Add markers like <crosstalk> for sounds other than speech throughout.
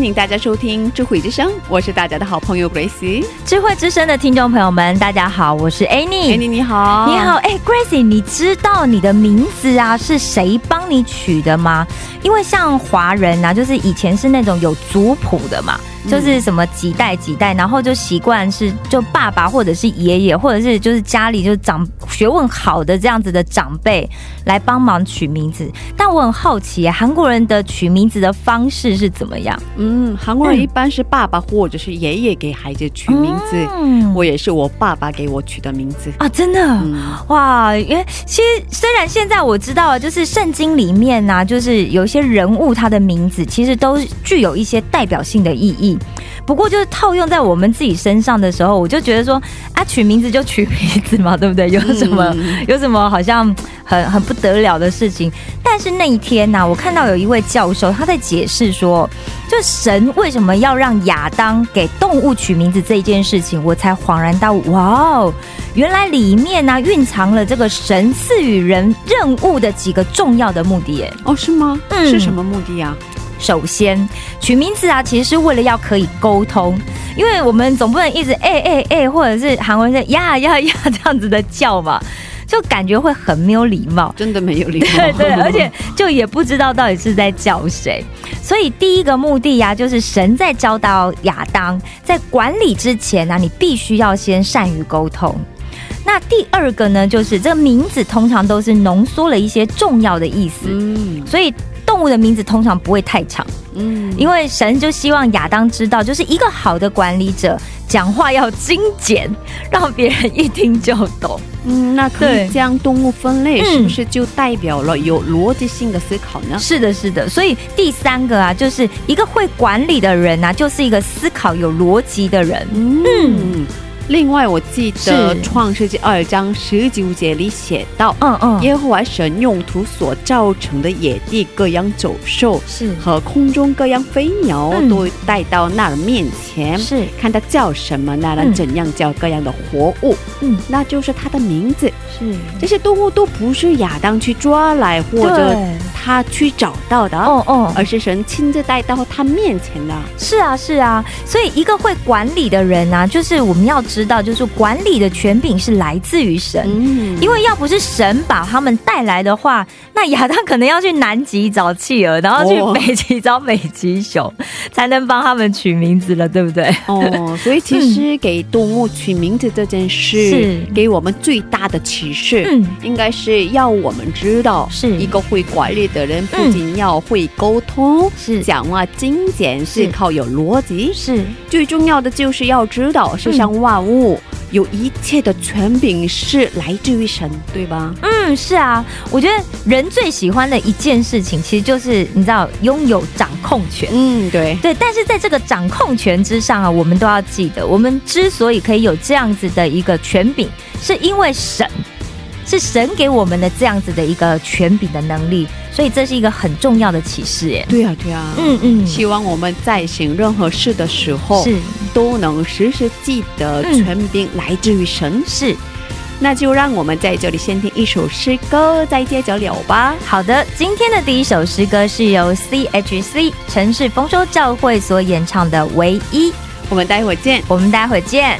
欢迎大家收听智慧之声，我是大家的好朋友 Grace。智慧之声的听众朋友们，大家好，我是 Annie。Annie 你好，你好，哎、g r a c e 你知道你的名字啊是谁帮你取的吗？因为像华人啊，就是以前是那种有族谱的嘛，就是什么几代几代，然后就习惯是就爸爸或者是爷爷，或者是就是家里就长学问好的这样子的长辈来帮忙取名字。但我很好奇、啊，韩国人的取名字的方式是怎么样？嗯，韩国人嗯一般是爸爸或者是爷爷给孩子取名字，嗯我也是我爸爸给我取的名字。啊，真的。嗯，哇，因为其实虽然现在我知道，就是圣经里面呢、就是有一些人物他的名字其实都具有一些代表性的意义。不过就是套用在我们自己身上的时候，我就觉得说啊，取名字就取名字嘛，对不对？有什么、嗯有什么好像很很不得了的事情？但是那一天呢、我看到有一位教授他在解释说，就神为什么要让亚当给动物取名字这一件事情，我才恍然大悟，哇哦，原来里面呢、蕴藏了这个神赐予人任务的几个重要的目的耶。哦，是吗？嗯是什么目的呀？首先，取名字啊，其实是为了要可以沟通，因为我们总不能一直哎哎哎，或者是韩文是呀呀呀这样子的叫嘛，就感觉会很没有礼貌。真的没有礼貌。对 <laughs> 对，而且就也不知道到底是在叫谁，所以第一个目的呀、就是神在教导亚当，在管理之前呢、你必须要先善于沟通。那第二个呢，就是这个名字通常都是浓缩了一些重要的意思，嗯所以动物的名字通常不会太长，嗯，因为神就希望亚当知道，就是一个好的管理者讲话要精简，让别人一听就懂。嗯，那可以将动物分类，嗯是不是就代表了有逻辑性的思考呢？是的，是的，所以第三个啊，就是一个会管理的人啊，就是一个思考有逻辑的人。嗯。另外，我记得创世纪二章十九节里写到，嗯嗯，耶和华神用土所造成的野地各样走兽是。和空中各样飞鸟，嗯。都带到那儿面前，是，看他叫什么，那人嗯。怎样叫各样的活物，嗯。那就是他的名字。是，这些动物都不是亚当去抓来或者他去找到的，哦哦，而是神亲自带到他面前的。是啊是啊，所以一个会管理的人啊，就是我们要知道，就是管理的权柄是来自于神。嗯。因为要不是神把他们带来的话，那亚当可能要去南极找企鹅，然后去哦。北极找北极熊，才能帮他们取名字了，对不对？哦，所以其实给动物取名字这件事，<laughs> 是。给我们最大的启示，嗯。应该是要我们知道，是。一个会管理的人，不嗯仅要会沟通，是。讲话精简，是靠有逻辑，是，最重要的就是要知道世上万物、有一切的权柄是来自于神，对吧？嗯，是啊，我觉得人最喜欢的一件事情，其实就是你知道拥有掌控权。嗯，对，对，但是在这个掌控权之上啊，我们都要记得，我们之所以可以有这样子的一个权柄，是因为神，是神给我们的这样子的一个权柄的能力，所以这是一个很重要的启示耶。对啊，对啊，嗯嗯，希望我们在行任何事的时候，是都能时时记得嗯权柄来自于神。是，那就让我们在这里先听一首诗歌，再接着聊吧。好的，今天的第一首诗歌是由 CHC 城市丰收教会所演唱的《唯一》，我们待会儿见。我们待会儿见。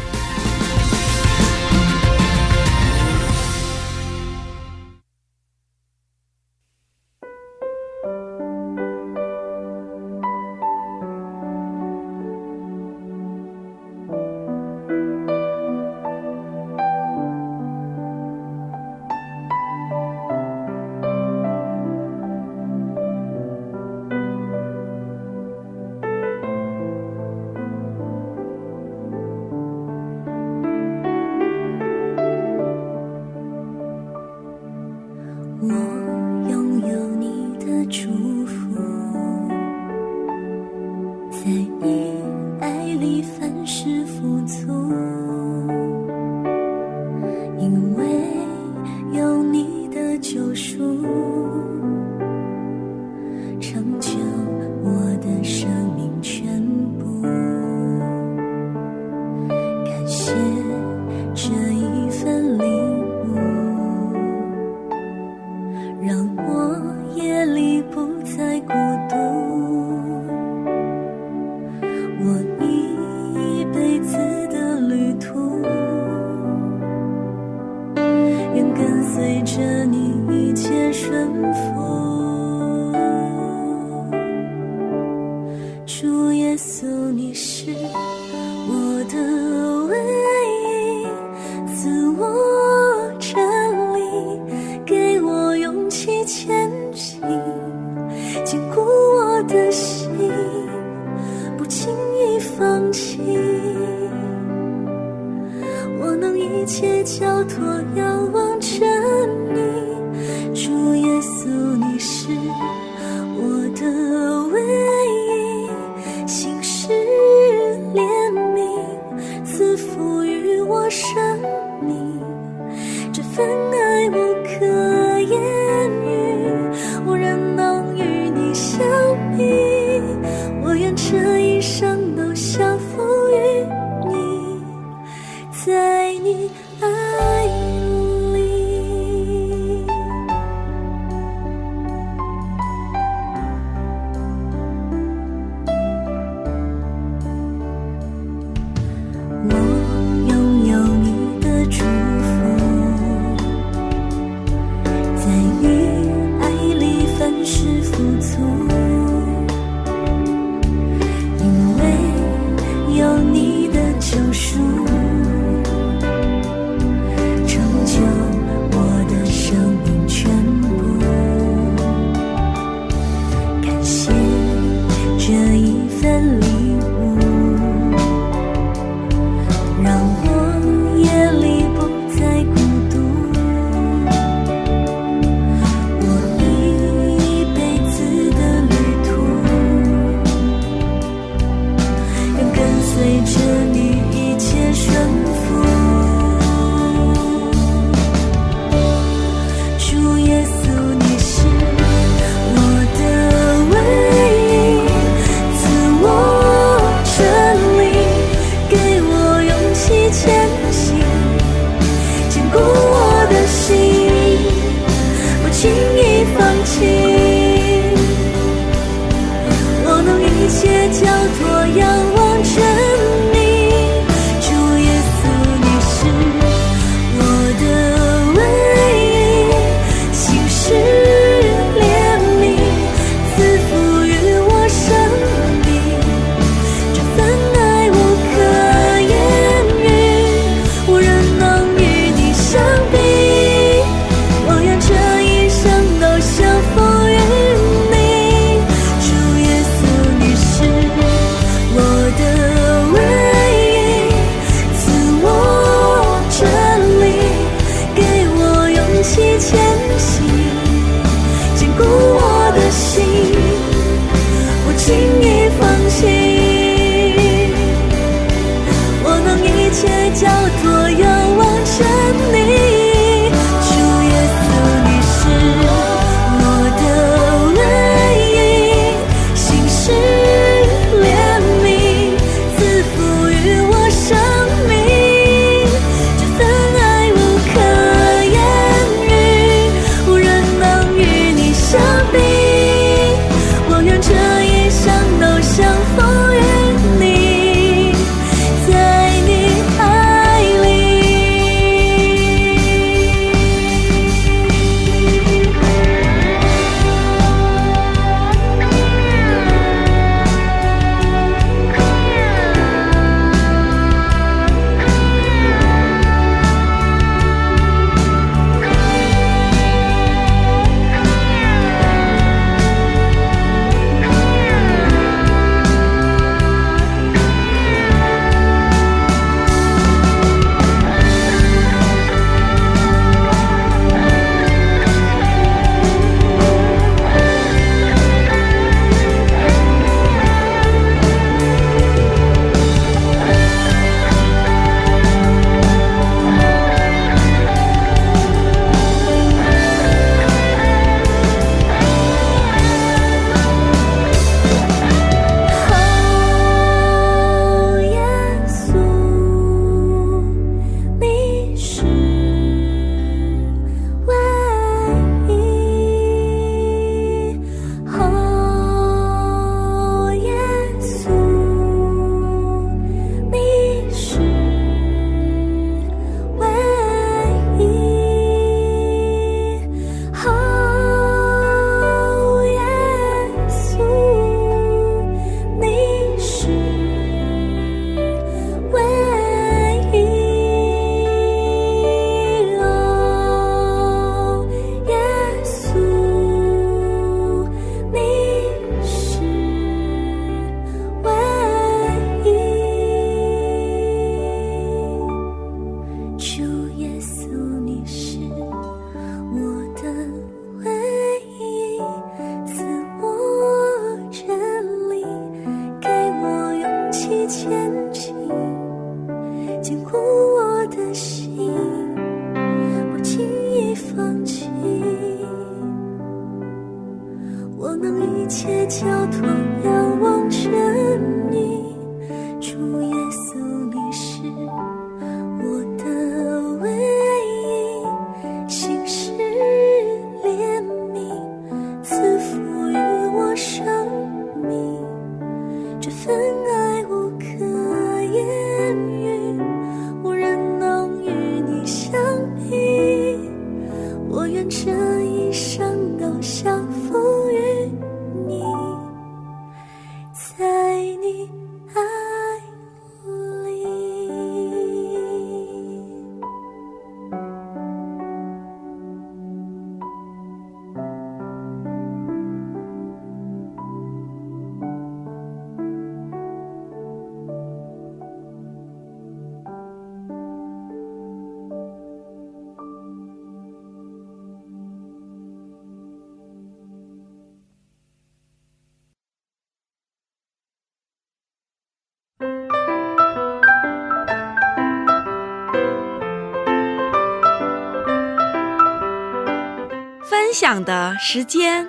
的时间。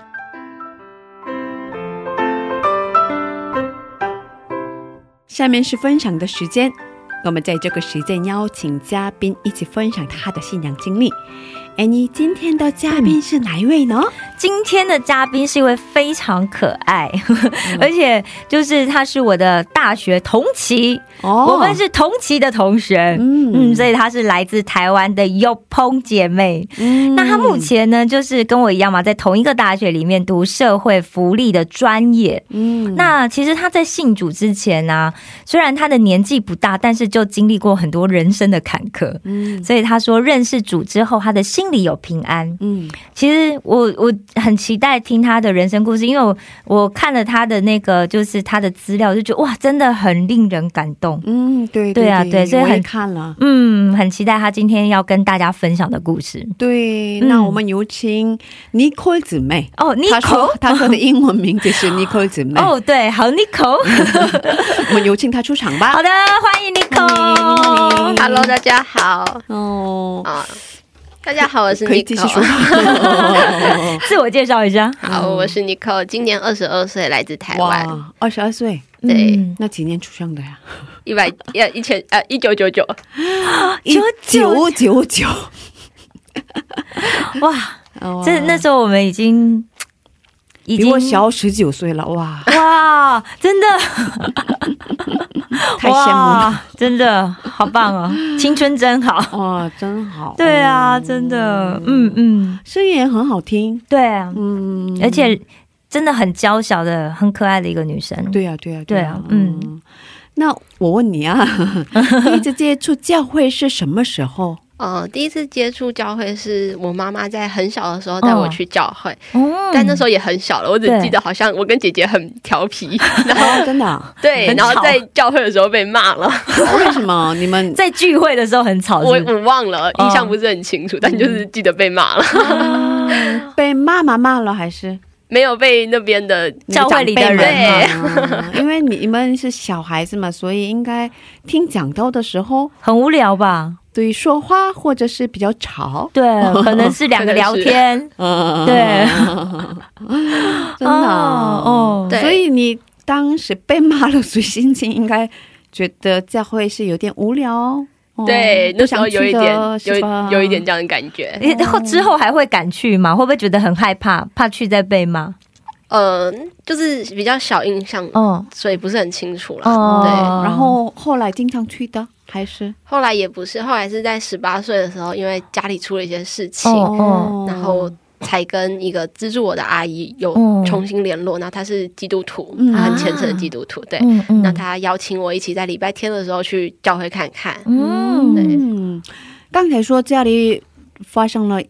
下面是分享的时间，我们在这个时间邀请嘉宾一起分享他的信仰经历。哎，你今天的嘉宾是哪一位呢？今天的嘉宾是一位非常可爱，而且就是他是我的大学同期，哦我们是同期的同学，嗯嗯，所以他是来自台湾的优蓬姐妹。嗯那他目前呢，就是跟我一样嘛，在同一个大学里面读社会福利的专业。嗯那其实他在信主之前呢、虽然他的年纪不大，但是就经历过很多人生的坎坷。嗯所以他说，认识主之后，他的心里有平安。嗯其实我我很期待听他的人生故事，因为我我看了他的那个就是他的资料，就觉得哇，真的很令人感动。嗯，对对啊对所以很看了。嗯，很期待他今天要跟大家分享的故事。对，嗯那我们有请 Nicole 姊妹。哦她说她说的英文名字是 <laughs> Nicole 姊妹。哦，对，好，Nico，<laughs> 我们有请她出场吧。好的，欢迎欢 Nico 迎。Hello，大家好哦，啊！大家好，我是可以继续 Nico 说。<laughs> 自我介绍一下。好，我是 Nico，今年二十二岁，来自台湾，哇，二十二岁，对嗯那几年出生的呀？一百呃一千呃一九九九，一九九九。哇，<laughs> 哦这那时候我们已经已经比我小十九岁了，哇，哇，真的 <laughs> 太羡慕了。哇，真的好棒哦，青春真好。哇，<laughs> 真好。对啊，哦真的，嗯嗯，声音也很好听。对啊，嗯，而且真的很娇小的、很可爱的一个女生。对啊，对啊，对啊嗯。那我问你啊，<laughs> 第一次接触教会是什么时候？呃，第一次接触教会是我妈妈在很小的时候带我去教会，哦。但那时候也很小了，我只对。记得好像我跟姐姐很调皮，<laughs> 然后哦，真的啊？对，然后在教会的时候被骂了，<laughs> 为什么？你们在聚会的时候很吵，我是是？我忘了，哦印象不是很清楚，但就是记得被骂了，被妈妈骂了还是？没有被那边的教会里的人？<laughs> 因为你们是小孩子嘛，所以应该听讲道的时候，很无聊吧？对说话或者是比较吵。对，可能是两个聊天。<laughs> 嗯，对，<laughs> 真的啊哦，对所以你当时被骂了，所以心情应该觉得教会是有点无聊。哦对，那时候有一点不想去的有有一点这样的感觉，诶后之后还会敢去吗？会不会觉得很害怕，怕去再被骂？呃，就是比较小印象，嗯所以不是很清楚了。哦对，然后后来经常去的还是后来也不是，后来是在十八岁的时候，因为家里出了一些事情，然后才跟一个资助我的阿姨有哦重新联络。然后她是基督徒，嗯她很虔诚的基督徒，对。嗯嗯那她邀请我一起在礼拜天的时候去教会看看。嗯对嗯，刚才说家里发生了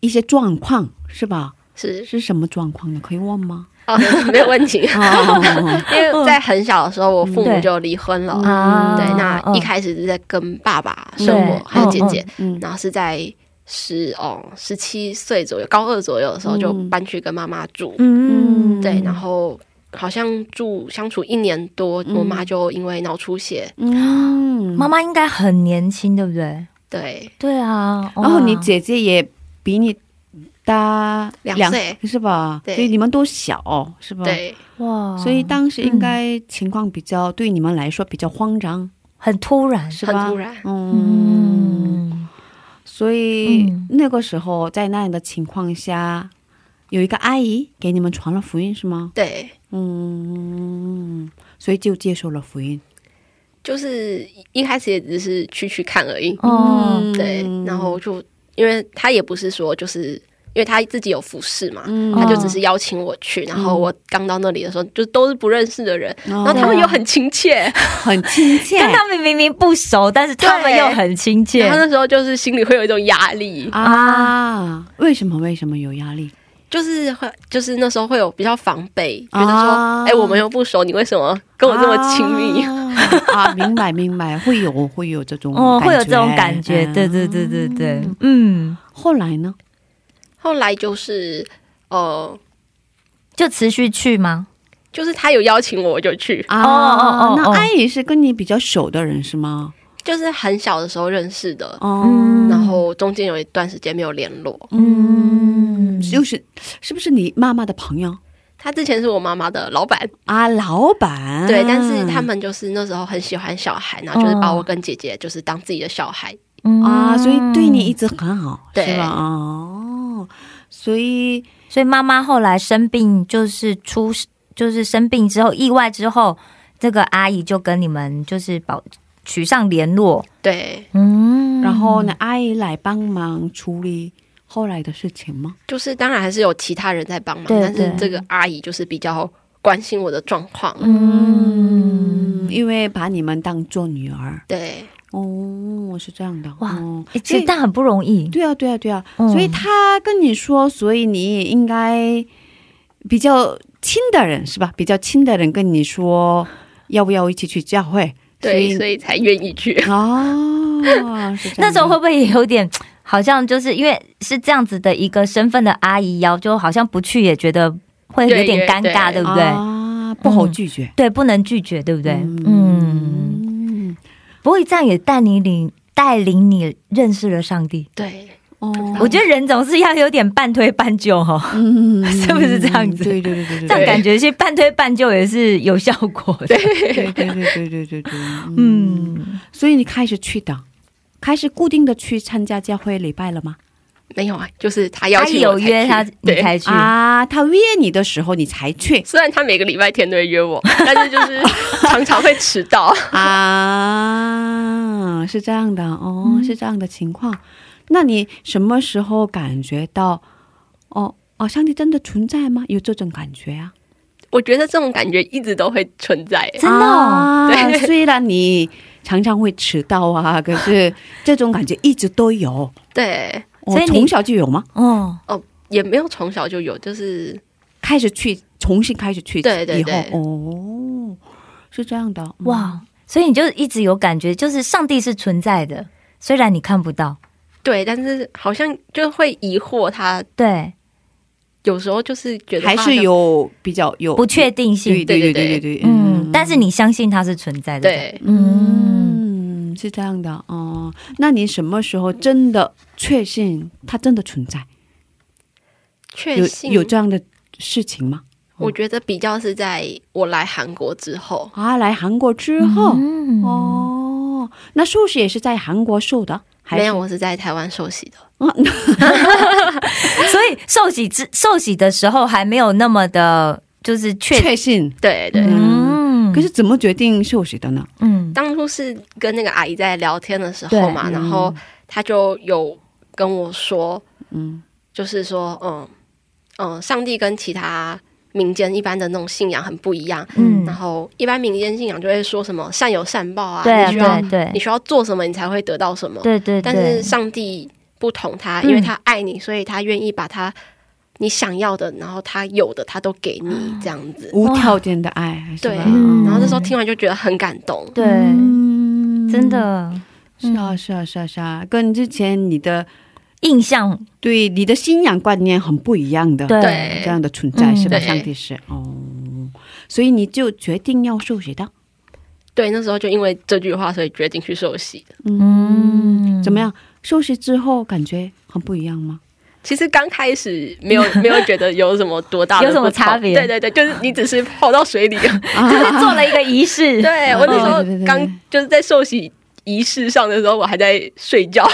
一些状况是吧？是。是什么状况呢？可以问吗？哦，<laughs> 没有问题。<laughs> 哦，<laughs> 因为在很小的时候，我父母就离婚了。啊对，那嗯。一开始是在跟爸爸生活，还有姐姐，嗯然后是在十哦十七岁左右，高二左右的时候就嗯。搬去跟妈妈住。嗯。对，然后好像住相处一年多，嗯我妈就因为脑出血，嗯，妈妈应该很年轻，对不对？对，对啊，然后你姐姐也比你大两岁。是吧？对。所以你们都小是吧？，对，哇，所以当时应该情况比较、对你们来说比较慌张，很突然，是吧？很突然。嗯，嗯，所以、嗯那个时候在那样的情况下，有一个阿姨给你们传了福音是吗？对，嗯，所以就接受了福音。就是一开始也只是去去看而已，哦，嗯对，然后就因为他也不是说就是因为他自己有服饰嘛。嗯他就只是邀请我去，然后我刚到那里的时候，就都是不认识的人，然然后他们又很亲切，<laughs> 很亲切 <laughs> 跟他们明明不熟，但是他们又很亲切然后。那时候就是心里会有一种压力，啊？为什么？为什么有压力？就是会就是那时候会有比较防备，觉得说，啊哎、我们又不熟，你为什么跟我这么亲密？啊 <laughs> 啊？明白明白，会有会有这种哦，会有这种感觉，嗯对对对对对，嗯，后来呢？后来就是呃，就持续去吗？就是他有邀请我，我就去，啊，哦哦哦那哦阿姨是跟你比较熟的人是吗？就是很小的时候认识的，哦，嗯然后中间有一段时间没有联络。嗯，就是是不是你妈妈的朋友他之前是我妈妈的老板，啊？老板对，但是他们就是那时候很喜欢小孩，然后就是把我跟姐姐就是当自己的小孩。啊，所以对你一直很好，对是吧？哦，所以所以妈妈后来生病，就是出就是生病之后意外之后，这个阿姨就跟你们就是保取上联络，对，嗯。然后呢，阿姨来帮忙处理后来的事情吗？就是当然还是有其他人在帮忙，对但是这个阿姨就是比较关心我的状况。嗯，因为把你们当做女儿。对，哦，是这样的哇哦欸其实但很不容易，对啊，对啊，对啊，嗯所以他跟你说，所以你也应该比较亲的人是吧？比较亲的人跟你说，要不要一起去教会？对，所以所以才愿意去。哦，<laughs> 是这样的那时候会不会也有点，好像就是因为是这样子的一个身份的阿姨邀，就好像不去也觉得会有点尴尬，对对不对？啊，不好拒绝，对，不能拒绝，对不对？嗯，嗯，我也这样也带你领，带领你认识了上帝。对。哦。我觉得人总是要有点半推半就哦。嗯。<laughs> 是不是这样子？对对对对对。这样感觉其实半推半就也是有效果的。对对对对对对对。嗯。所以你开始去的。开始固定的去参加教会礼拜了吗？没有啊，就是他邀请我才去有约他，你对。才去。啊，他约你的时候你才去虽然他每个礼拜天都会约我，<laughs> 但是就是常常会迟到。<laughs> 啊，是这样的哦，是这样的情况。那你什么时候感觉到哦哦，上帝真的存在吗？有这种感觉啊？我觉得这种感觉一直都会存在。真的哦啊对 <laughs> 虽然你常常会迟到啊，可是这种感觉一直都有。对，哦所以从小就有吗？哦哦，也没有从小就有，就是开始去重新开始去对对对哦，是这样的嗯哇，所以你就一直有感觉，就是上帝是存在的，虽然你看不到。对，但是好像就会疑惑他，对，有时候就是觉得还是他好像有比较有不确定性。对对对对对嗯，但是你相信它是存在的。对，嗯，嗯，是这样的哦。那你什么时候真的确信它真的存在？有确信有这样的事情吗？我觉得比较是在我来韩国之后，啊，来韩国之后、嗯，哦，那寿喜也是在韩国受的，没有，我是在台湾受洗的。<laughs> 所以受洗之受洗的时候还没有那么的，就是确确信？对对，嗯，可是怎么决定受洗的呢？嗯。当初是跟那个阿姨在聊天的时候嘛，嗯。然后她就有跟我说，嗯。就是说，嗯嗯，上帝跟其他民间一般的那种信仰很不一样。嗯。然后一般民间信仰就会说什么善有善报啊，对啊你需要对对。你需要做什么，你才会得到什么。对对。但是，上帝不同他，嗯。因为他爱你，所以他愿意把他你想要的，然后他有的他都给你，这样子。无条件的爱，对，嗯然后那时候听完就觉得很感动。对，嗯真的是啊是啊是啊是啊，跟之前你的印象对你的信仰观念很不一样的，对对这样的存在、嗯是吧？对上帝是哦，所以你就决定要受洗的。对，那时候就因为这句话，所以决定去受洗的。嗯怎么样？受洗之后感觉很不一样吗？其实刚开始没有 <laughs> 没有觉得有什么多大的有什么差别对对对，就是你只是泡到水里。<laughs> 就是做了一个仪式，<laughs> 对我那时候刚就是在受洗仪式上的时候，我还在睡觉，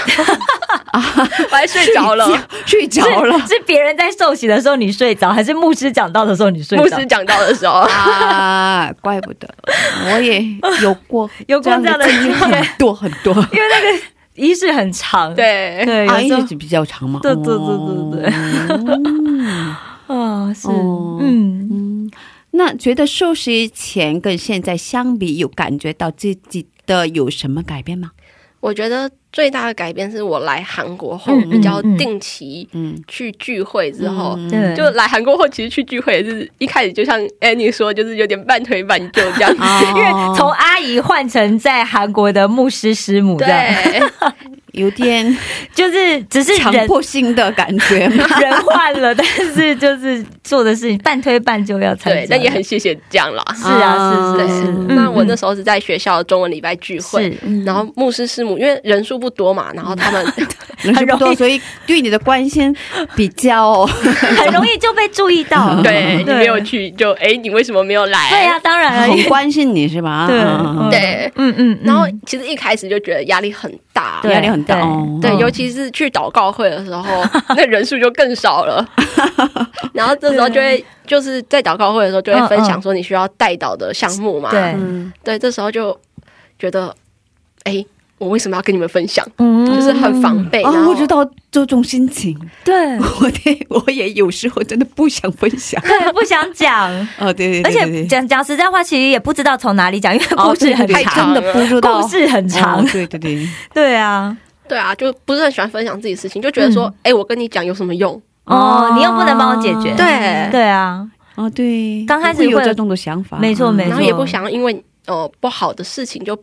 我还睡着了。睡着了是别人在受洗的时候你睡着，还是牧师讲到的时候你睡着？牧师讲到的时候，啊，怪不得我也有过有过这样的经验很多很多。因为那个仪式很长，对。对，一直比较长嘛。对对对对对。哦。<laughs> 啊是哦嗯。嗯，那觉得受洗前跟现在相比，有感觉到自己的有什么改变吗？我觉得最大的改变是我来韩国后嗯比较定期嗯，去聚会之后。就来韩国后，其实去聚会也是一开始就像 Annie 说，就是有点半推半就这样。哦。<laughs> 因为从阿姨换成在韩国的牧师师母，这样。对，有点 <laughs> 就是只是强迫性的感觉嘛。<laughs> 人换了，但是就是做的事情半推半就要参加，对，但也很谢谢这样啦。是啊，是对是是。那我那时时候是在学校中文礼拜聚会，是然后牧师师母因为人数不多嘛，然后他们 <laughs> 很容易所以对你的关心比较很容易就被注意到，<laughs> <laughs> 对你没有去，就哎，你为什么没有来？对呀，当然，很关心你是吧？对嗯对。嗯嗯，然后其实一开始就觉得压力很大，压力很大对。尤其是去祷告会的时候，<laughs> 那人数就更少了。然后这时候就会就是在祷告会的时候就会分享说你需要带导的项目嘛。对。嗯，对，这时候就觉得，哎，我为什么要跟你们分享？嗯。就是很防备。然啊，后我知道这种心情，对。<laughs> 我也我也有时候真的不想分享。对，不想讲。<laughs> 哦，对对而对对对，且讲讲实在话，其实也不知道从哪里讲，因为哦故事很长，真的不知道。故事很长。哦，对对对，<laughs> 对啊。对啊，就不是很喜欢分享自己的事情，就觉得说，哎、我跟你讲有什么用？哦，你又不能帮我解决，对对啊，哦对，刚开始会会有这种的想法，嗯没错没错。然后也不想要因为呃不好的事情就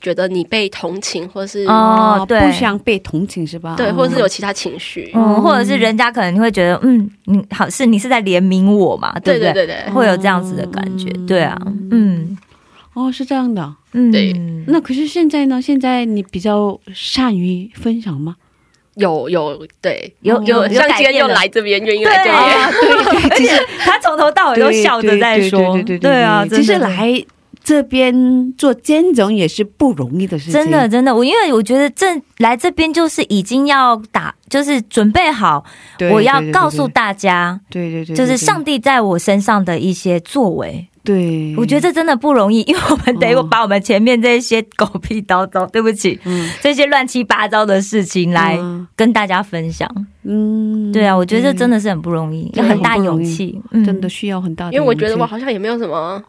觉得你被同情，或是、哦对不想被同情是吧？对，哦或者是有其他情绪。嗯，或者是人家可能会觉得，嗯，你好是你是在怜悯我嘛，对不对？对对会有这样子的感觉，对啊，嗯哦是这样的。嗯，对那可是现在呢？现在你比较善于分享吗？有有对有有有像今天又来这边，愿意来这对对对，其实他从头到尾都笑着在说，对对对对啊，其实来这边做监整也是不容易的事情，真的真的，我因为我觉得这来这边就是已经要打，就是准备好，对，我要告诉，大家，对对对，对就是上，帝在我身上的一些作为。对，我觉得这真的不容易，<laughs> 因为我们得嗯把我们前面这些狗屁叨叨，对不起，嗯。这些乱七八糟的事情来嗯。跟大家分享。嗯，对啊，我觉得这真的是很不容易，对要很大勇气，嗯。真的需要很大的勇气，因为我觉得我好像也没有什么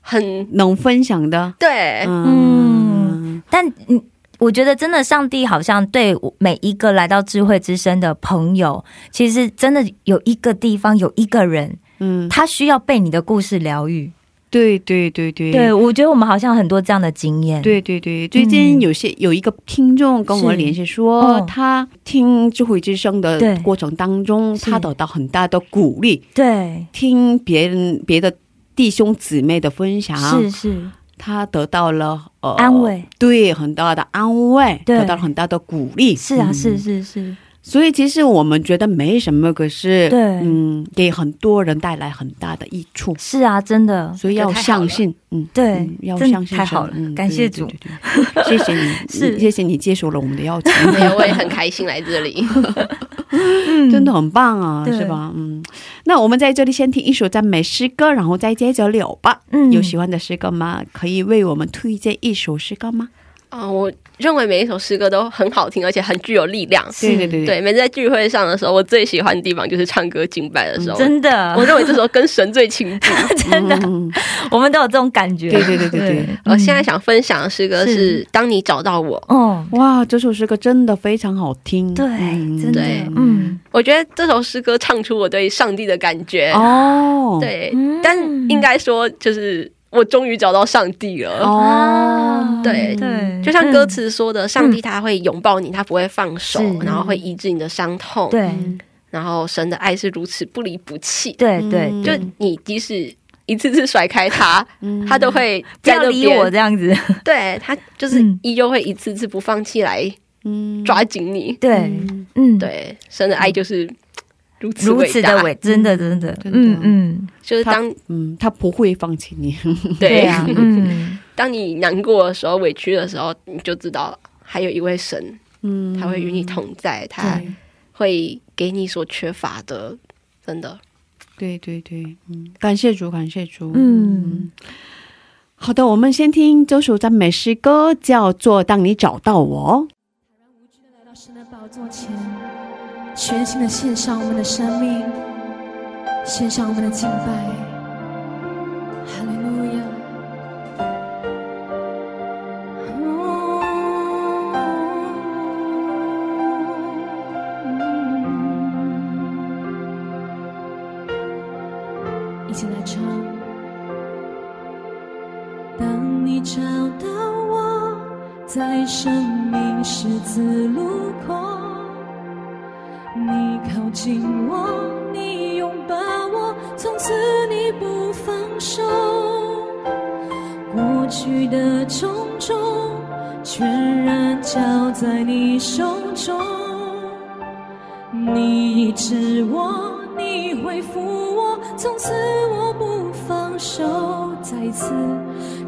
很能分享的，对，嗯，但嗯，我觉得真的，上帝好像对每一个来到智慧之声的朋友，其实真的有一个地方有一个人，嗯，他需要被你的故事疗愈。对对对对。对，我觉得我们好像很多这样的经验。对对对，最近有些、有一个听众跟我是联系说，哦。他听智慧之声的过程当中，他得到很大的鼓励。对，听别人别的弟兄姊妹的分享，是是，他得到了呃安慰，对很大的安慰，得到了很大的鼓励。是啊，嗯。是是是，所以其实我们觉得没什么，可是对嗯，给很多人带来很大的益处。是啊，真的，所以要相信，嗯，对嗯要相信太好了嗯感谢主对对对对谢谢你，<laughs> 是谢谢你接受了我们的邀请，<laughs> 我也很开心来这里。<laughs> 嗯真的很棒啊，是吧？嗯，那我们在这里先听一首赞美诗歌，然后再接着聊吧。嗯有喜欢的诗歌吗？可以为我们推荐一首诗歌吗？啊、我认为每一首诗歌都很好听，而且很具有力量。对对对对，每次在聚会上的时候，我最喜欢的地方就是唱歌敬拜的时候。真的我，认为这时候跟神最亲近。<laughs> 真的，嗯我们都有这种感觉。对对对对对我现在想分享的诗歌是是《当你找到我》。哦，哇，这首诗歌真的非常好听。对，嗯真的，嗯，我觉得这首诗歌唱出我对上帝的感觉。哦，，对，嗯但应该说就是我终于找到上帝了。哦，对对，就像歌词说的，上帝他会拥抱你，他不会放手，然后会医治你的伤痛。对。嗯然后神的爱是如此不离不弃。对对，嗯。就你即使一次次甩开他，他都会不要理在那边我这样子。对他就是嗯。依旧会一次次不放弃来嗯，抓紧你。对，嗯，，对，神的爱就是如此的伟，真的真的，真的。嗯嗯，就是当嗯，他不会放弃你。<laughs> 对啊，嗯，<laughs> 当你难过的时候、委屈的时候，你就知道还有一位神，嗯，他会与你同在，他会给你所缺乏的，真的。对对对，嗯，感谢主，感谢主。嗯，好的，我们先听这首赞美诗歌，叫做《当你找到我》。来到神的宝座前，全心的献上我们的生命，献上我们的敬拜。哈利路亚。一起来唱。当你找到我，在生命十字路口，你靠近我，你拥抱我，从此你不放手。过去的种种，全然交在你手中。你医治我，你恢复我，从此我不放手。再次，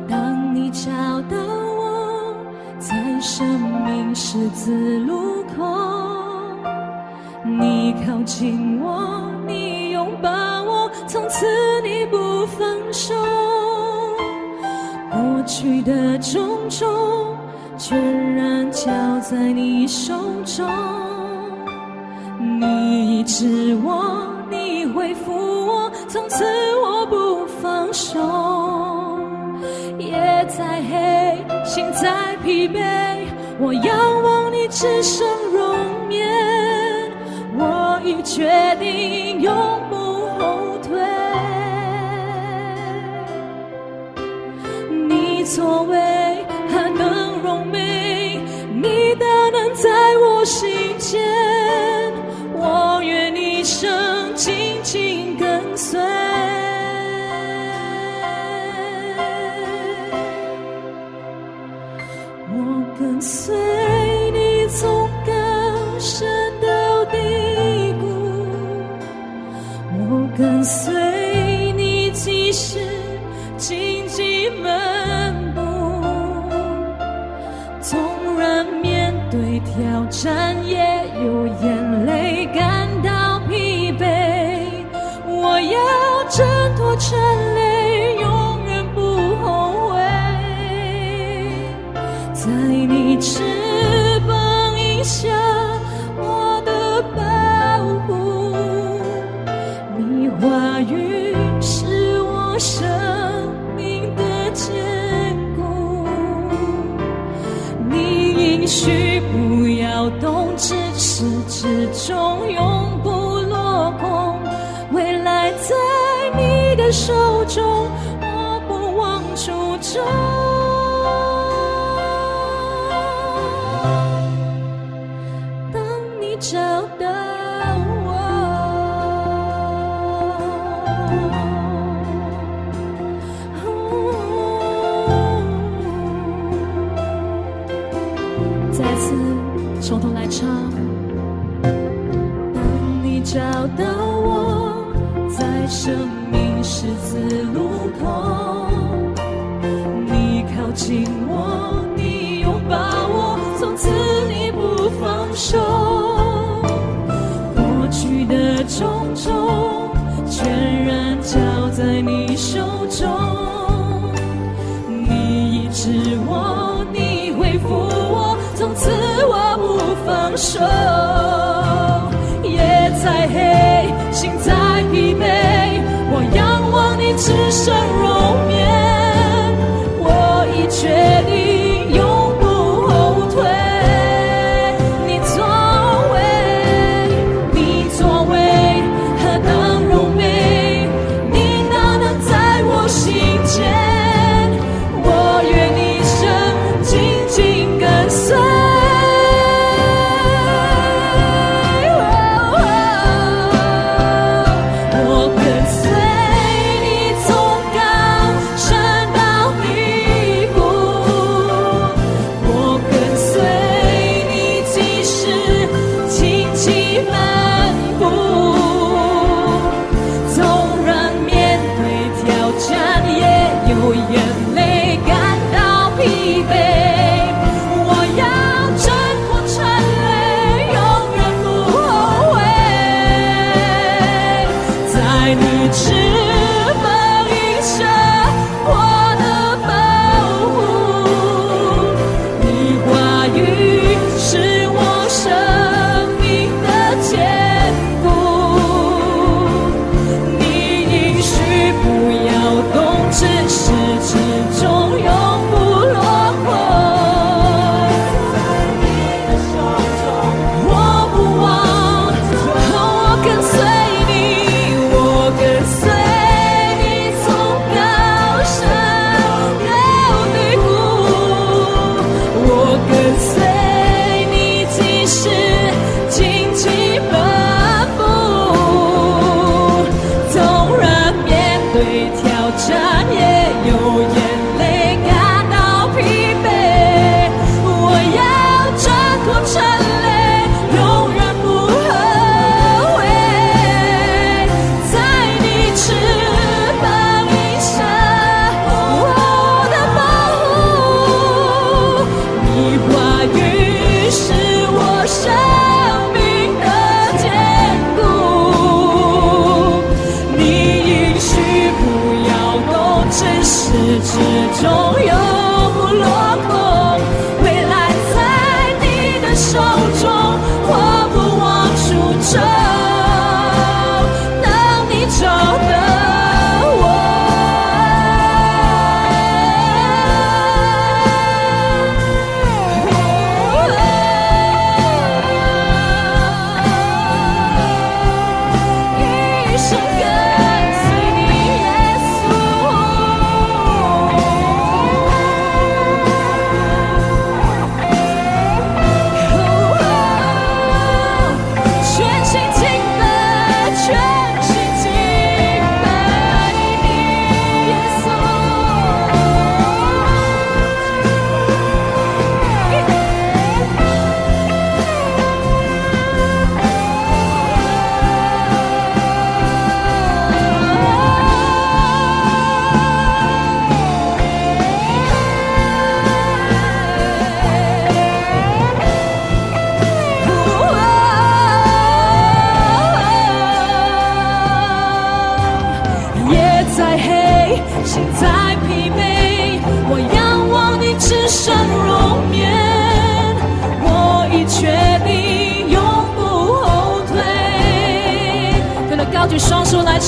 当你找到我，在生命十字路口，你靠近我，你拥抱我，从此你不放手。过去的种种，全然交在你手中。你医治我，你恢复我，从此我不放手。夜再黑，心再疲惫，我仰望你只剩容颜，你决定永不后退。你作为还能荣美，你大能在我心间，我愿一生紧紧跟随。我从头来唱。等你找到我，在生命十字路口，说。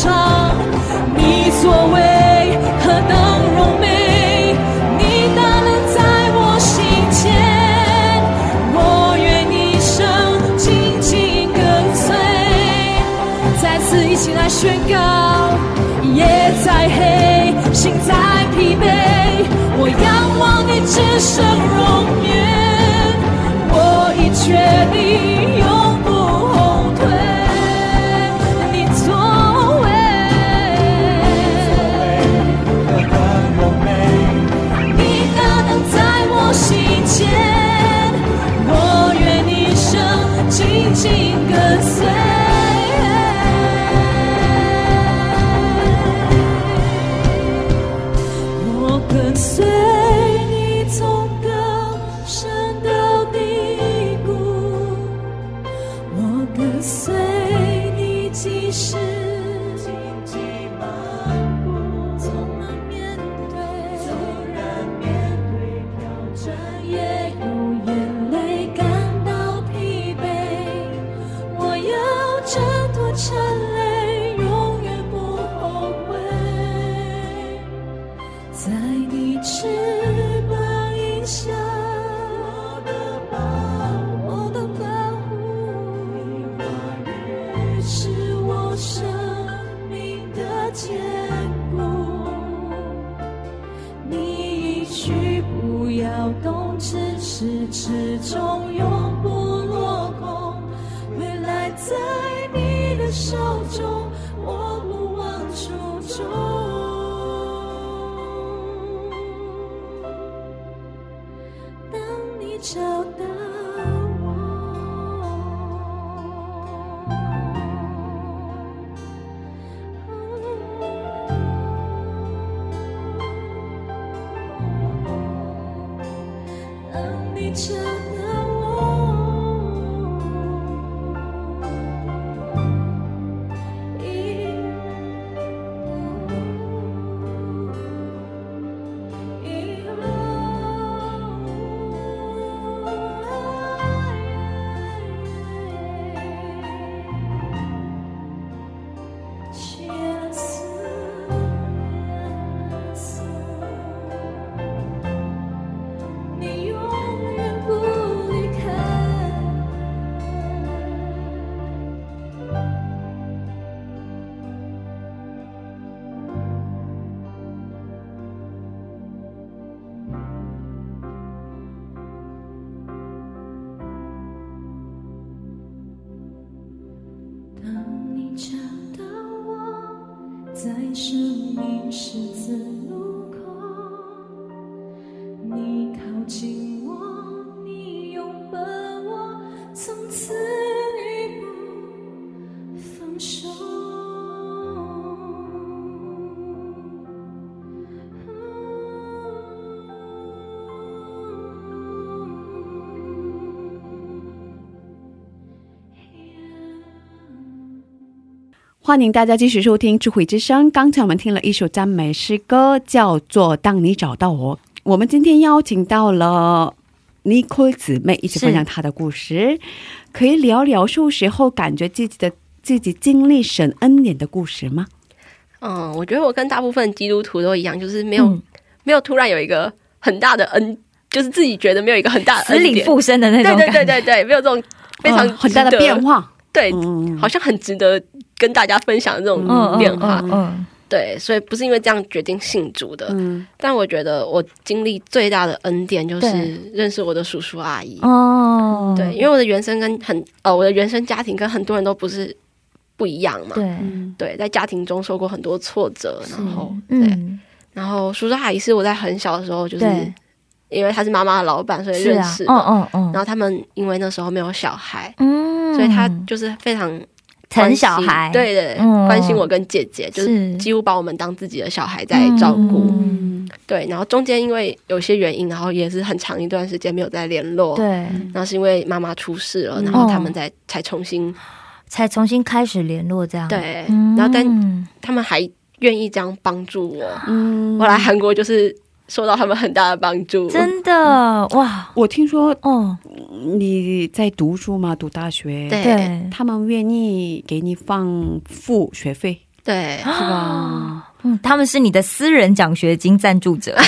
唱，你所为何等荣美，你大能在我心间，我愿一生紧紧跟随。再次一起来宣告，夜再黑，心再疲惫，我仰望你只身容颜，我已决定。欢迎大家继续收听智慧之声。刚才我们听了一首赞美诗歌，叫做《当你找到我》。我们今天邀请到了尼寇姊妹一起分享她的故事，可以聊聊受时候感觉自己的自己经历神恩典的故事吗？嗯，我觉得我跟大部分基督徒都一样，就是没有、嗯没有突然有一个很大的恩，就是自己觉得没有一个很大的死里复生的那对对种感觉。对对对，没有这种非常、嗯很大的变，化。对，嗯好像很值得跟大家分享的这种嗯变化。嗯嗯。对，所以不是因为这样决定信主的，嗯。但我觉得我经历最大的恩典就是认识我的叔叔阿姨。嗯哦，对，因为我的原生跟很呃，我的原生家庭跟很多人都不是不一样嘛。对，嗯。对，在家庭中受过很多挫折，然后、对，嗯，然后叔叔阿姨是我在很小的时候，就是因为他是妈妈的老板，所以认识，的。嗯嗯嗯，然后他们因为那时候没有小孩，嗯，所以他就是非常疼小孩，对对，嗯。关心我跟姐姐，就是。是几乎把我们当自己的小孩在照顾。嗯。对，然后中间因为有些原因，然后也是很长一段时间没有再联络。，对，然后是因为妈妈出事了，嗯。然后他们才才重新才重新开始联络这样。对，嗯，然后但他们还愿意这样帮助我。嗯。我来韩国就是受到他们很大的帮助。真的？哇。我听说哦，你在读书嘛，读大学，对。对，他们愿意给你放付学费，对，是吧？嗯，他们是你的私人奖学金赞助者。<laughs>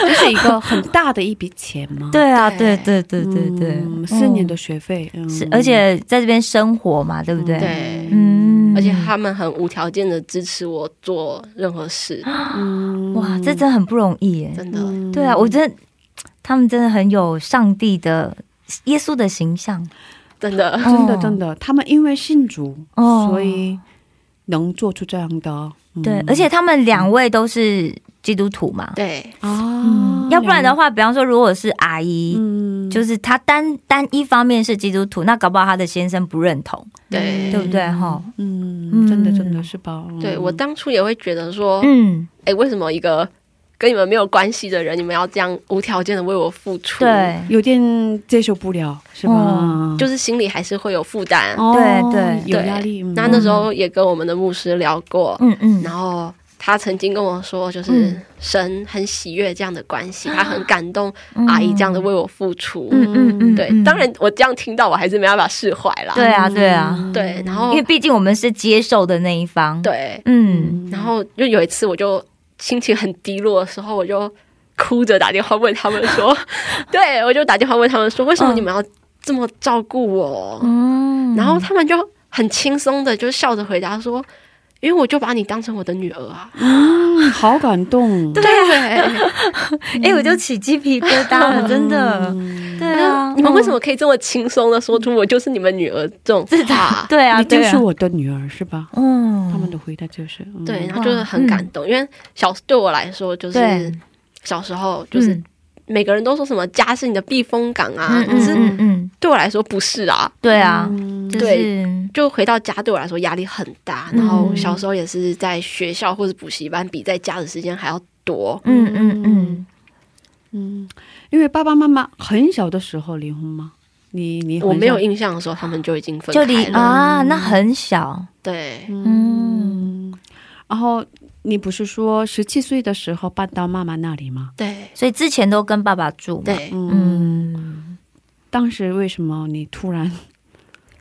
这是一个很大的一笔钱吗？对啊，对对对对对四年的学费，嗯是，而且在这边生活嘛，对不对？对嗯而且他们很无条件的支持我做任何事，<gasps> 嗯哇，这真的很不容易耶。真的。嗯对啊，我真的，他们真的很有上帝的耶稣的形象。真的，真的真的，他们因为信主，哦所以能做出这样的，嗯对，而且他们两位都是基督徒嘛。对。哦嗯，，要不然的话，比方说，如果是阿姨，嗯，就是她单单一方面是基督徒，那搞不好她的先生不认同，对。对不对？哈，嗯，真的真的是吧？嗯。对，我当初也会觉得说，嗯，哎，为什么一个跟你们没有关系的人，你们要这样无条件的为我付出？，对，有点接受不了，是吧？嗯。就是心里还是会有负担。哦对对。对有压力。嗯。那那时候也跟我们的牧师聊过，嗯嗯，然后他曾经跟我说，就是嗯神很喜悦这样的关系，他很感动阿姨这样的为我付出。嗯嗯嗯，对嗯，当然我这样听到，我还是没办法释怀啦。对啊对啊，对，然后因为毕竟我们是接受的那一方，，对，嗯，然后就有一次我就心情很低落的时候，我就哭着打电话问他们说，<laughs> 对我就打电话问他们说，为什么你们要这么照顾我？嗯然后他们就很轻松的就笑着回答说。因为我就把你当成我的女儿啊，嗯，好感动。对，<laughs> 哎，我就起鸡皮疙瘩了，真的，对啊，你们为什么可以这么轻松的说出我就是你们女儿这种话？<laughs> 对啊，你就是我的女儿是吧？嗯，他们的回答就是，嗯。对，然后就是很感动，因为小对我来说，就是小时候就是嗯每个人都说什么家是你的避风港啊，嗯可是嗯嗯，对我来说不是啊。对啊，对就是。就回到家对我来说压力很大，嗯然后小时候也是在学校或者补习班比在家的时间还要多。嗯嗯嗯，嗯，因为爸爸妈妈很小的时候离婚吗？你你我没有印象的时候，他们就已经分就离开了。啊，那很小，对，嗯，然后你不是说十七岁的时候搬到妈妈那里吗？对，所以之前都跟爸爸住，对，嗯，嗯，当时为什么你突然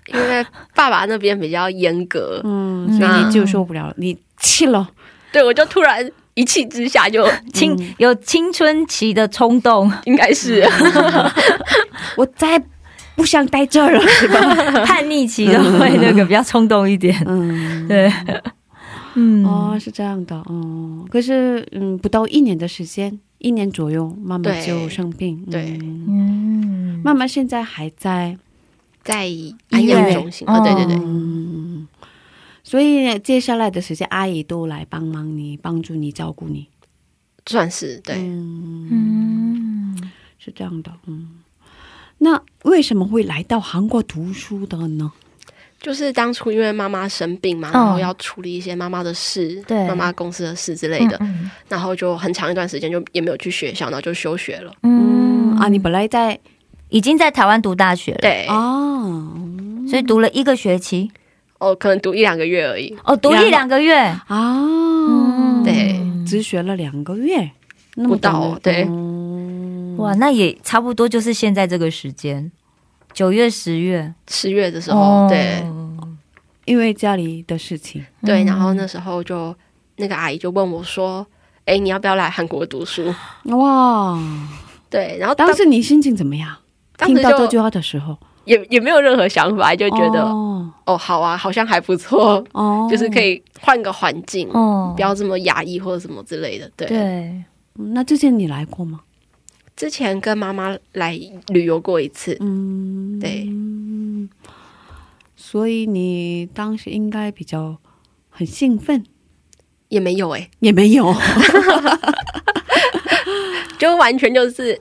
因为爸爸那边比较严格，嗯，嗯。所以你就受不了了，你气了，对我就突然一气之下就青有青春期的冲动，<laughs> 应该是。<laughs> 我再不想待这儿了，是吧？<laughs> 叛逆期的会那个比较冲动一点，嗯，对，嗯，哦，是这样的，哦，可是嗯，不到一年的时间，一年左右，妈妈就生病，对嗯嗯，妈妈现在还在，在医院中心。哦，对对对，嗯，所以接下来的时间，阿姨都来帮忙你，帮助你，照顾你。算是对。嗯，嗯，是这样的。嗯，那为什么会来到韩国读书的呢？就是当初因为妈妈生病嘛，然后要处理一些妈妈的事，对。妈妈公司的事之类的，嗯然后就很长一段时间就也没有去学校，然后就休学了。嗯。啊，你本来在已经在台湾读大学了，对，哦。所以读了一个学期，哦，可能读一两个月而已。哦，读一两个月，啊，对只学了两个月，那不到对。嗯哇，那也差不多就是现在这个时间，九月、十月。十月的时候，对。因为家里的事情，对，然后那时候就那个阿姨就问我说：“哎，你要不要来韩国读书？哇，？”对，然后当时你心情怎么样？听当时就到这句话的时候，也也没有任何想法，就觉得哦哦好啊，好像还不错，哦。就是可以换个环境，哦。不要这么压抑或者什么之类的。对，对，嗯那之前你来过吗？之前跟妈妈来旅游过一次，嗯，对。嗯，所以你当时应该比较很兴奋，也没有哎、也没有。<laughs> 就完全就是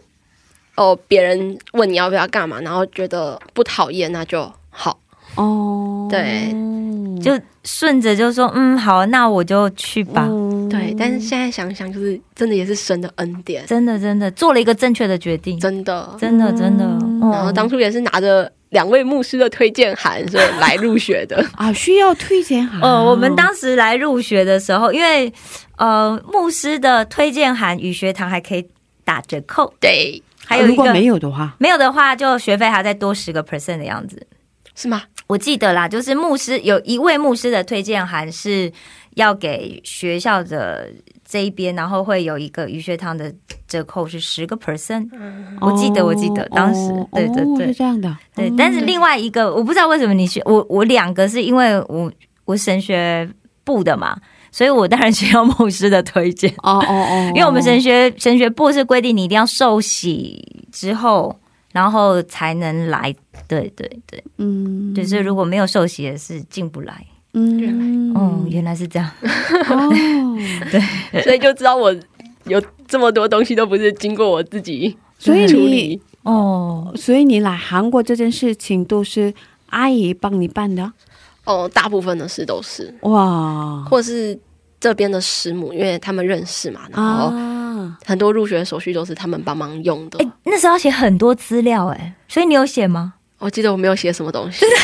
哦，别人问你要不要干嘛，然后觉得不讨厌，那就好。哦，对。就顺着就说，嗯，好，那我就去吧。嗯对，但是现在想想，就是真的也是神的恩典，真的，真的做了一个正确的决定，真的。真的，真的。然后当初也是拿着两位牧师的推荐函，所以来入学的。<laughs> 啊，需要推荐函呃，我们当时来入学的时候，因为呃，牧师的推荐函与学堂还可以打折扣，对，还有一个如果没有的话，没有的话，就学费还要再多十个 percent 的样子。是吗？我记得啦，就是牧师有一位牧师的推荐函是要给学校的这一边，然后会有一个鱼学堂的折扣是十个 percent。我记得，我记得当时，哦对对哦对是这样的，对哦。但是另外一个，我不知道为什么你学我我两个是因为我我神学部的嘛，所以我当然需要牧师的推荐。哦哦哦，<laughs> 因为我们神学神学部是规定你一定要受洗之后，然后才能来。对对对，嗯，就是如果没有受洗也是进不来。嗯哦，原来是这样。哦，<laughs> 所以就知道我有这么多东西都不是经过我自己所以你。哦，所以你来韩国这件事情都是阿姨帮你办的，哦，大部分的事都是，哇或是这边的师母，因为他们认识嘛，然后啊，很多入学手续都是他们帮忙用的。哎、那时候要写很多资料，哎，所以你有写吗？我记得我没有写什么东西。<laughs>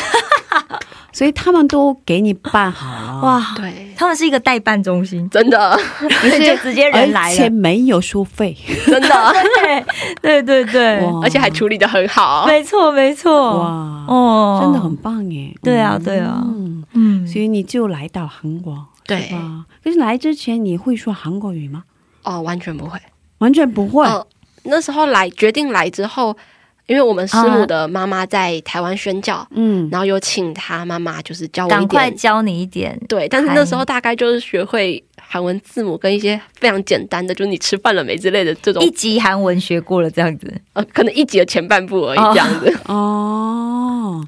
所以他们都给你办好了，哇，对，他们是一个代办中心，真的，<laughs> 而且直接人来而且。没有收费，真的，对 <laughs> 对对，对。而且还处理的很好。没错没错。哇，哦，真的很棒耶，对啊嗯。对啊。嗯，嗯，所以你就来到韩国，对。是吧？可是来之前你会说韩国语吗？哦，完全不会。完全不会，哦，那时候来决定来之后，因为我们师母的妈妈在台湾宣教，嗯，然后有请她妈妈就是教我一赶快。教你一点。对，但是那时候大概就是学会韩文字母跟一些非常简单的，就是你吃饭了没之类的这种一，级韩文学过了这样子，呃，可能一级的前半部而已哦这样子。<laughs> 哦，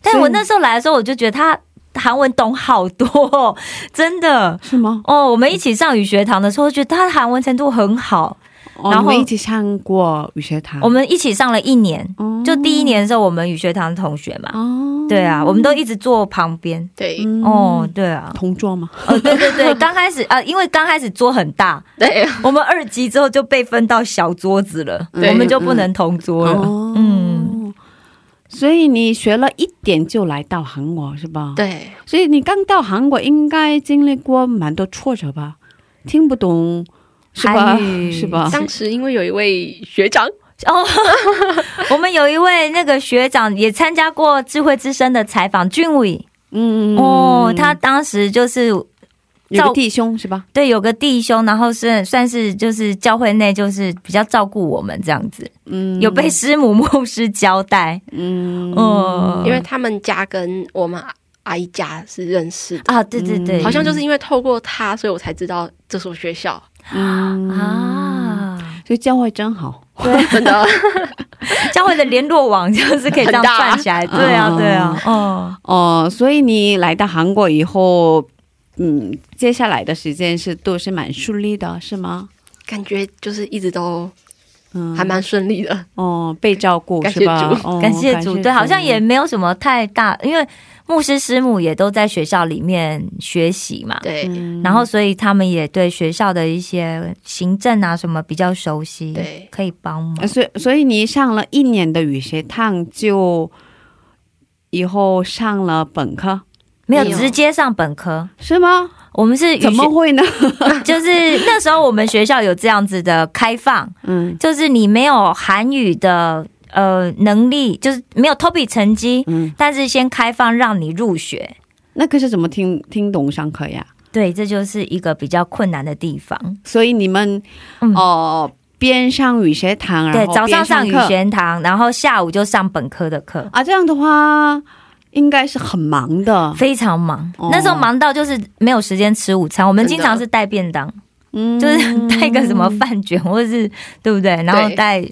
但我那时候来的时候，我就觉得他韩文懂好多、哦，<laughs> 真的是吗？哦。我们一起上语学堂的时候，觉得他的韩文程度很好。哦，然后一起上过语学堂，我们一起上了一年，哦。就第一年的时候，我们语学堂同学嘛，哦，对啊，我们都一直坐旁边。对。嗯。哦，，对啊，同桌嘛？哦，对对对，<laughs> 刚开始呃，因为刚开始桌很大，对，我们二级之后就被分到小桌子了，对。我们就不能同桌了。哦，嗯，所以你学了一点就来到韩国是吧？，对，所以你刚到韩国应该经历过蛮多挫折吧？听不懂是吧？是吧？当时因为有一位学长，哦，<laughs> 我们有一位那个学长也参加过智慧之声的采访，俊伟。嗯。哦，他当时就是有个弟兄是吧？对有个弟兄，然后是算是就是教会内就是比较照顾我们这样子，嗯。有被师母牧师交代，嗯。嗯，因为他们家跟我们阿姨家是认识的，啊，对对对，好像就是因为透过他，所以我才知道这所学校。嗯，啊，所以教会真好，对，真 <laughs> 的教会的联络网就是可以这样串起来。对啊，哦对啊，哦，哦，所以你来到韩国以后，嗯，接下来的时间是都是蛮顺利的，是吗？感觉就是一直都嗯，还蛮顺利的。哦，被照顾感谢是吧？主。哦感谢主，对，好像也没有什么太大，因为牧师师母也都在学校里面学习嘛，对。嗯。然后所以他们也对学校的一些行政啊什么比较熟悉，对。可以帮忙。呃。所以所以你上了一年的语学堂，就以后上了本科？没有。直接上本科，是吗？我们是怎么学，会呢？<laughs> 就是那时候我们学校有这样子的开放，<laughs> 嗯就是你没有韩语的呃能力，就是没有 TOPI 成绩，嗯，但是先开放让你入学。那可是怎么听听懂上课呀？对，这就是一个比较困难的地方。所以你们嗯哦、边上语学堂，对然，后早上上语学堂，然后下午就上本科的课，啊，这样的话应该是很忙的。非常忙。哦那时候忙到就是没有时间吃午餐，我们经常是带便当，嗯就是带个什么饭卷或者是对不对？然后带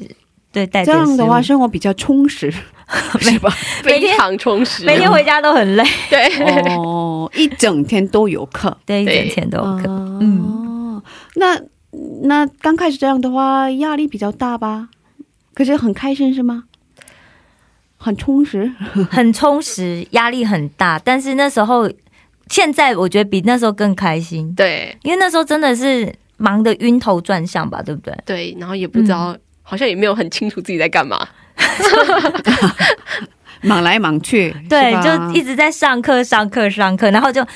对带这样的话，生活比较充实，<laughs> 是吧？每天非常充实，每天回家都很累，对哦，一整天都有课，对，一整天都有课。嗯嗯，那那刚开始这样的话，压力比较大吧？可是很开心是吗？很充实，<laughs> 很充实，压力很大，但是那时候，现在我觉得比那时候更开心，对。因为那时候真的是忙得晕头转向吧，对不对？对，然后也不知道，好像也没有很清楚自己在干嘛。<laughs> 忙来忙去，对就一直在上课、上课、上课，然后就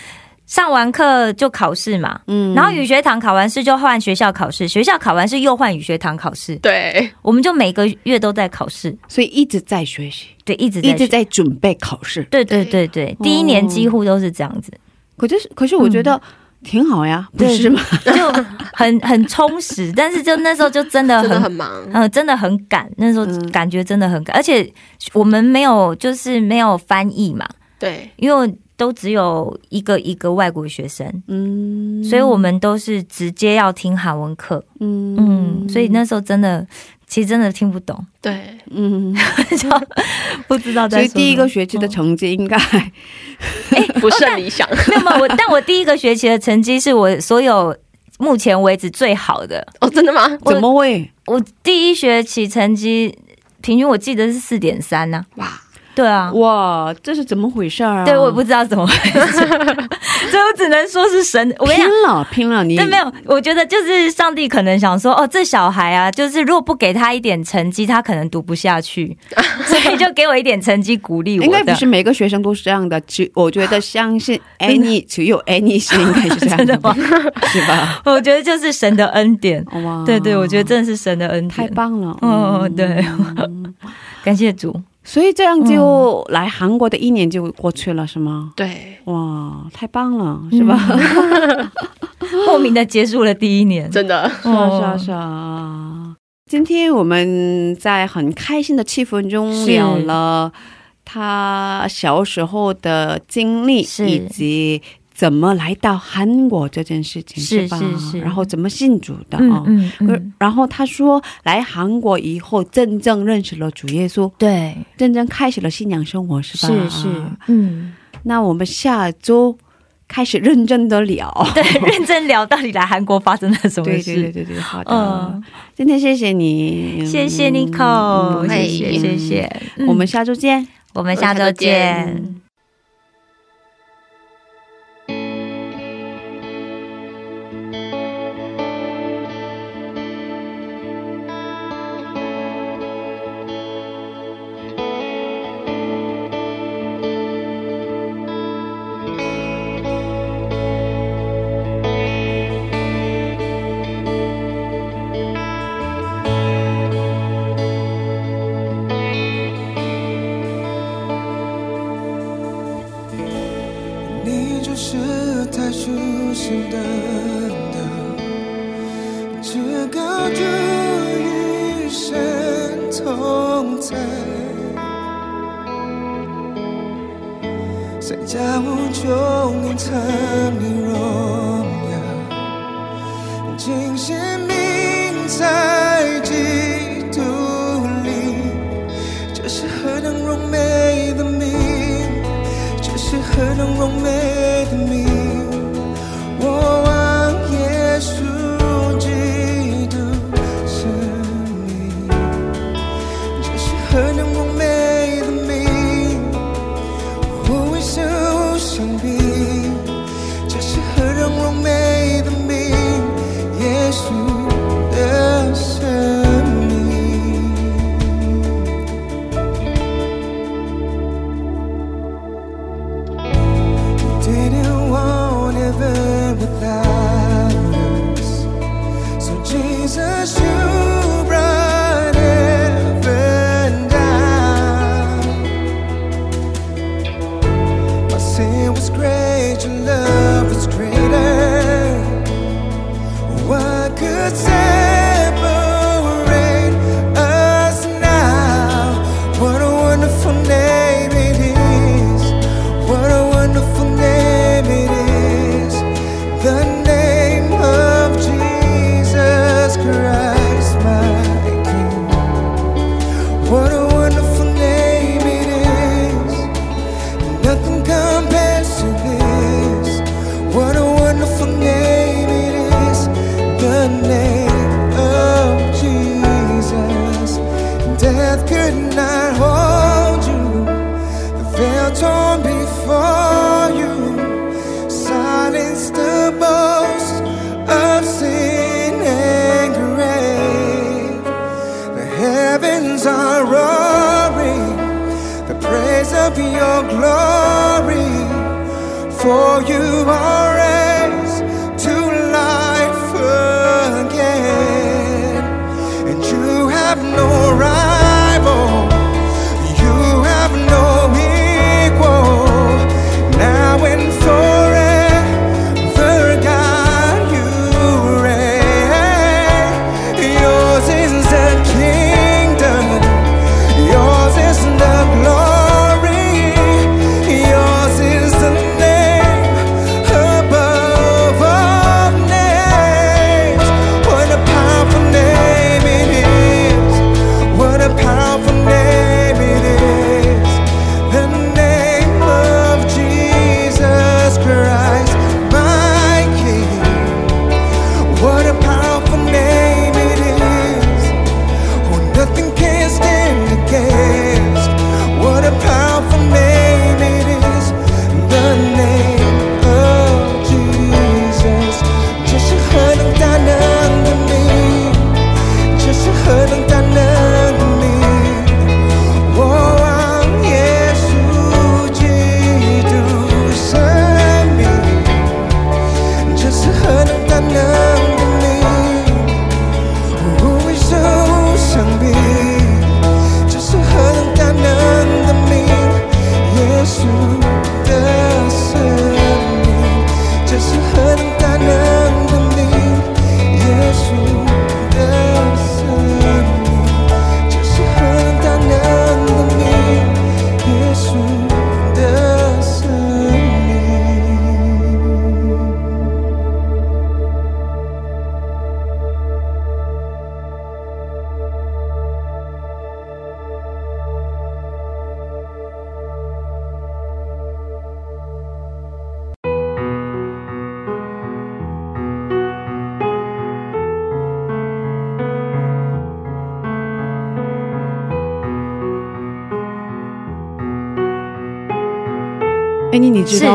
上完课就考试嘛，嗯。然后语学堂考完试就换学校考试，学校考完试又换语学堂考试，对。我们就每个月都在考试，所以一直在学习，对，一直在一直在准备考试。对对对对，第一年几乎都是这样子，可是可是我觉得挺好呀，不是吗？就很很充实，<laughs> 但是就那时候就真的很真的很忙。嗯，真的很赶，那时候嗯。感觉真的很赶，而且我们没有就是没有翻译嘛，对。因为都只有一个一个外国学生，嗯所以我们都是直接要听韩文课，嗯嗯，所以那时候真的其实真的听不懂，对，嗯，<laughs> 就不知道在所以。第一个学期的成绩应该 <laughs> 不甚理想。没有没有我，但我第一个学期的成绩是我所有目前为止最好的。哦，真的吗？怎么会？我第一学期成绩平均我记得是四点三呢。哇，对啊，哇，这是怎么回事啊？对我也不知道怎么回事，所以我只能说是神。我跟你拼。了拼了，你但没有，我觉得就是上帝可能想说，哦，这小孩啊，就是如果不给他一点成绩，他可能读不下去，<laughs> 所以就给我一点成绩鼓励我。应该不是每个学生都是这样的，只我觉得相信 <laughs> Annie 只有 Annie 是应该是这样 <laughs> 真的吗？是吧？我觉得就是神的恩典。哇，对对，我觉得真的是神的恩典太。棒了。哦对嗯感谢主。所以这样就来韩国的一年就过去了，是吗？对，哇，太棒了，是吧？<laughs> 莫名的结束了第一年。真的是啊，是啊，是啊。今天我们在很开心的气氛中聊了他小时候的经历，是以及怎么来到韩国这件事情，是吧？是是然后怎么信主的嗯啊？嗯嗯，然后他说，来韩国以后，真正认识了主耶稣，对，真正开始了信仰生活，是吧？是是，嗯，那我们下周开始认真的聊。<laughs> 对，认真聊到底来韩国发生了什么对事。对对对对，好的。嗯，今天谢谢你，谢谢 Nico，嗯谢谢谢谢，嗯我们下周见。我们下周见。何能容美的你这是何等容美的你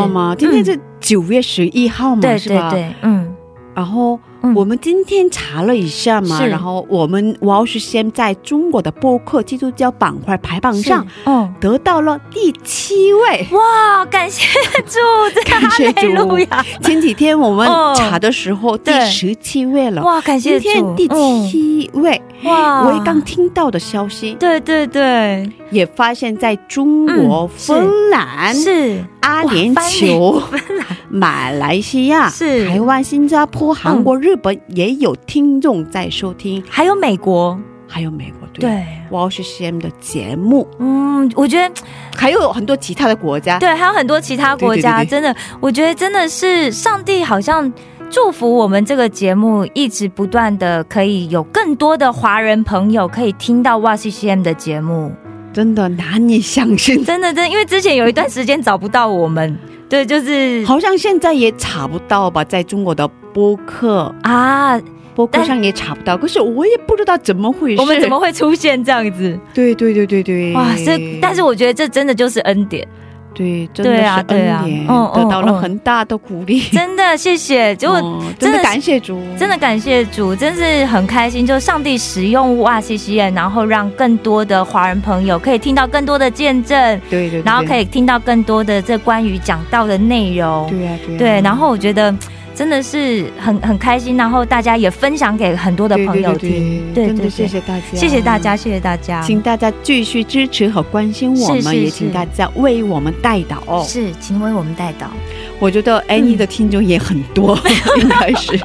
道吗？今天是九月十一号嘛，对是吧？对对，嗯，然后嗯。我们今天查了一下嘛，是。然后我们哇是先在中国的播客基督教板块排榜上嗯，得到了第七位。哇，感谢主，这个感谢哈利路亚，前几天我们哦。查的时候，第对。十七位了。哇，感谢天第七位，嗯，哇，我也刚听到的消息，对对对，也发现在中国、嗯芬兰、是。阿联哇酋、马来西亚、是。台湾、新加坡、韩国、日本也有听众在收听，还有美国，还有美国对。对，我是 CM 的节目，嗯，我觉得还有很多其他的国家。对，还有很多其他国家，对对对对。真的，我觉得真的是上帝好像祝福我们这个节目，一直不断的可以有更多的华人朋友可以听到哇 C C M 的节目，真的难以相信，真的真的，因为之前有一段时间找不到我们，对，就是好像现在也查不到吧，在中国的播客啊，播客上也查不到，可是我也不知道怎么回事。我们怎么？会出现这样子？对对对对对，哇，这但是我觉得这真的就是恩典，对，真的对是啊对啊。恩典，嗯嗯得到了嗯很大的鼓励。真的谢谢，结果哦真的感谢主，真的感谢主，真是很开心，就上帝使用哇 C N，然后让更多的华人朋友可以听到更多的见证，对对，对。然后可以听到更多的这关于讲道的内容。对啊对呀，对，然后我觉得真的是很很开心，然后大家也分享给很多的朋友对听。对真的对对谢谢大家，谢谢大家，。谢谢大家。请大家继续支持和关心我们，是是是也请大家为我们带导哦。是，请为我们带导，我觉得嗯 Annie 的听众也很多，<laughs> 应该是，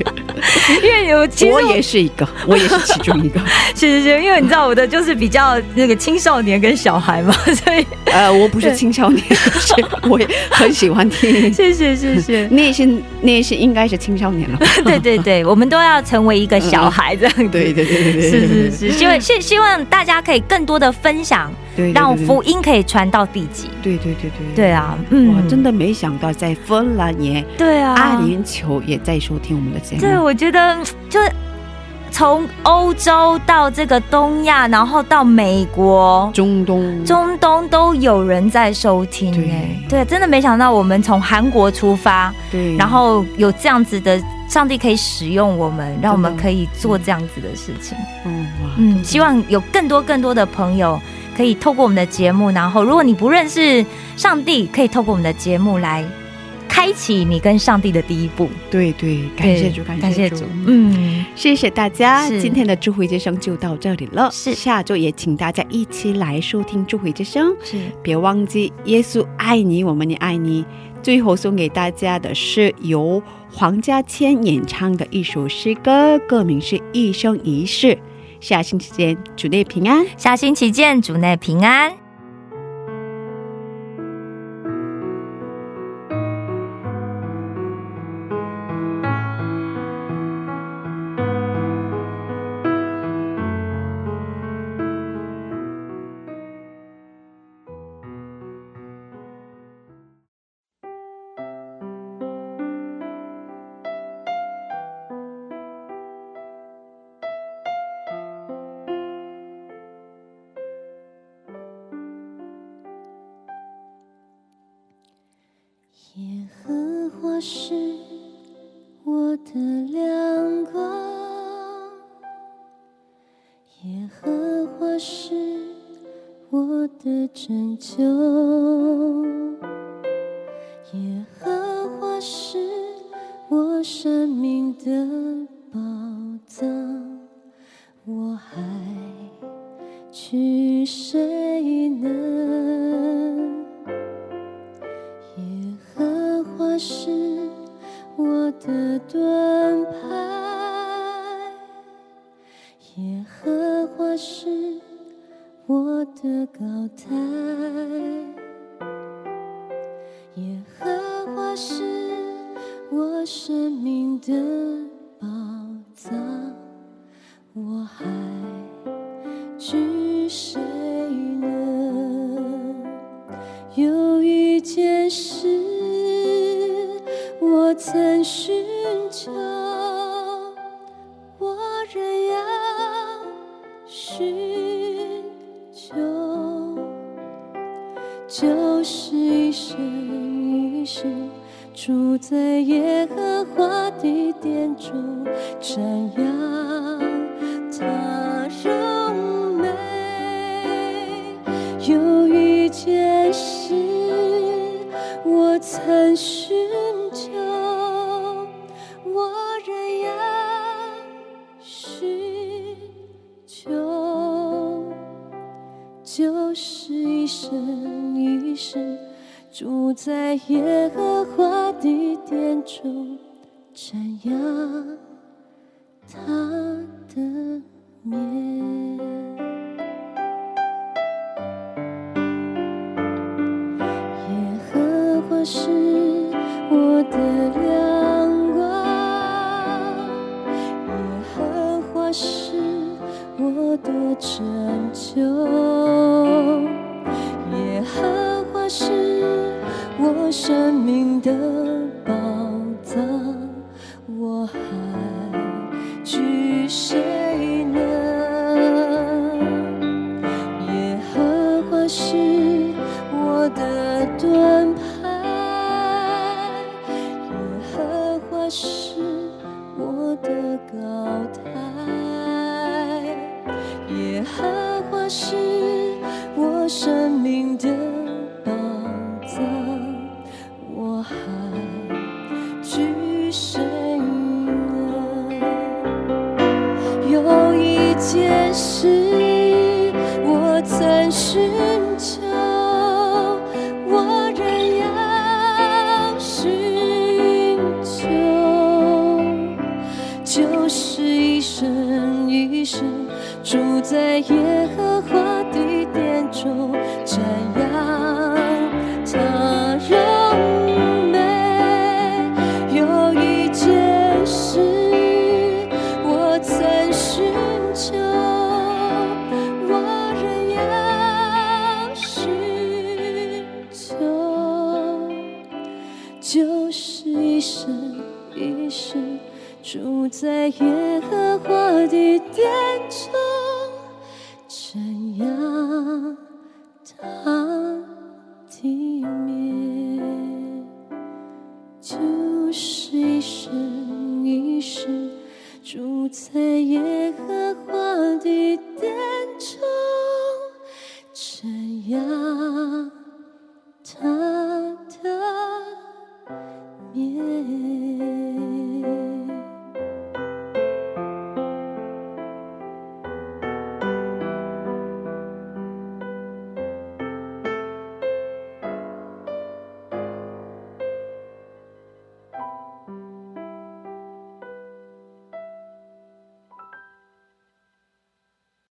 因为有其实我也是一个，<laughs> 我也是其中一个。是是是，因为你知道我的就是比较那个青少年跟小孩嘛，<laughs> 所以呃，我不是青少年，是我也很喜欢听。谢谢谢谢。你 <laughs> 也是，你也是应该是青少年了。对对对，我们都要成为一个小孩这样子。对对对对对，是是是，希望希希望大家可以更多的分享，对，对让福。音可以传到地极。对对对对对啊，嗯，我，真的没想到在芬兰也，对啊，阿联酋也在收听我们的节目。对，我觉得就是从欧洲到这个东亚，然后到美国。中东，中东都有人在收听对哎，对，真的没想到我们从韩国出发，对，然后有这样子的上帝可以使用我们，让我们可以做这样子的事情。嗯，嗯，希望有更多更多的朋友可以透过我们的节目，然后如果你不认识上帝，可以透过我们的节目来开启你跟上帝的第一步。对对，感谢主，感谢主，嗯，谢谢大家，今天的智慧之声就到这里了。是下周也请大家一起来收听智慧之声，是别忘记耶稣爱你，我们也爱你。最后送给大家的是由黄家千演唱的一首诗歌，歌名是《一生一世》。下星期见，主内平安。下星期见，主内平安。是我的亮光，耶和华是我的拯救，耶和华是我生命的